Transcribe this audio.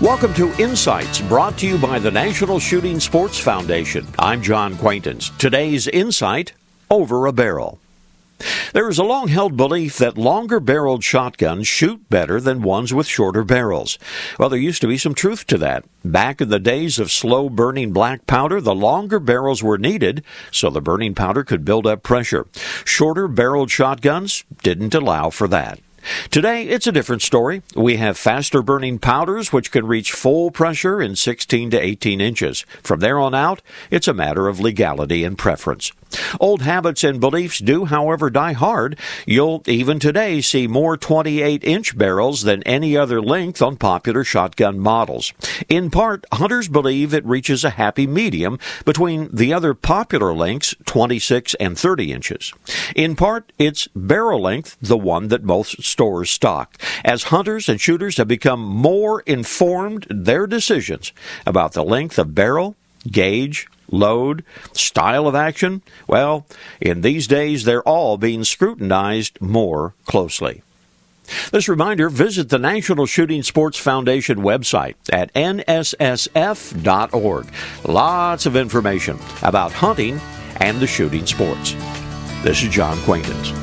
Welcome to Insights, brought to you by the National Shooting Sports Foundation. I'm John Quaintance. Today's insight over a barrel. There is a long held belief that longer barreled shotguns shoot better than ones with shorter barrels. Well, there used to be some truth to that. Back in the days of slow burning black powder, the longer barrels were needed so the burning powder could build up pressure. Shorter barreled shotguns didn't allow for that. Today, it's a different story. We have faster burning powders which can reach full pressure in 16 to 18 inches. From there on out, it's a matter of legality and preference. Old habits and beliefs do, however, die hard. You'll even today see more 28 inch barrels than any other length on popular shotgun models. In part, hunters believe it reaches a happy medium between the other popular lengths, 26 and 30 inches. In part, it's barrel length, the one that most stores stock. As hunters and shooters have become more informed their decisions about the length of barrel, gauge, load, style of action, well, in these days they're all being scrutinized more closely. This reminder visit the National Shooting Sports Foundation website at nssf.org. Lots of information about hunting and the shooting sports. This is John Quaintance.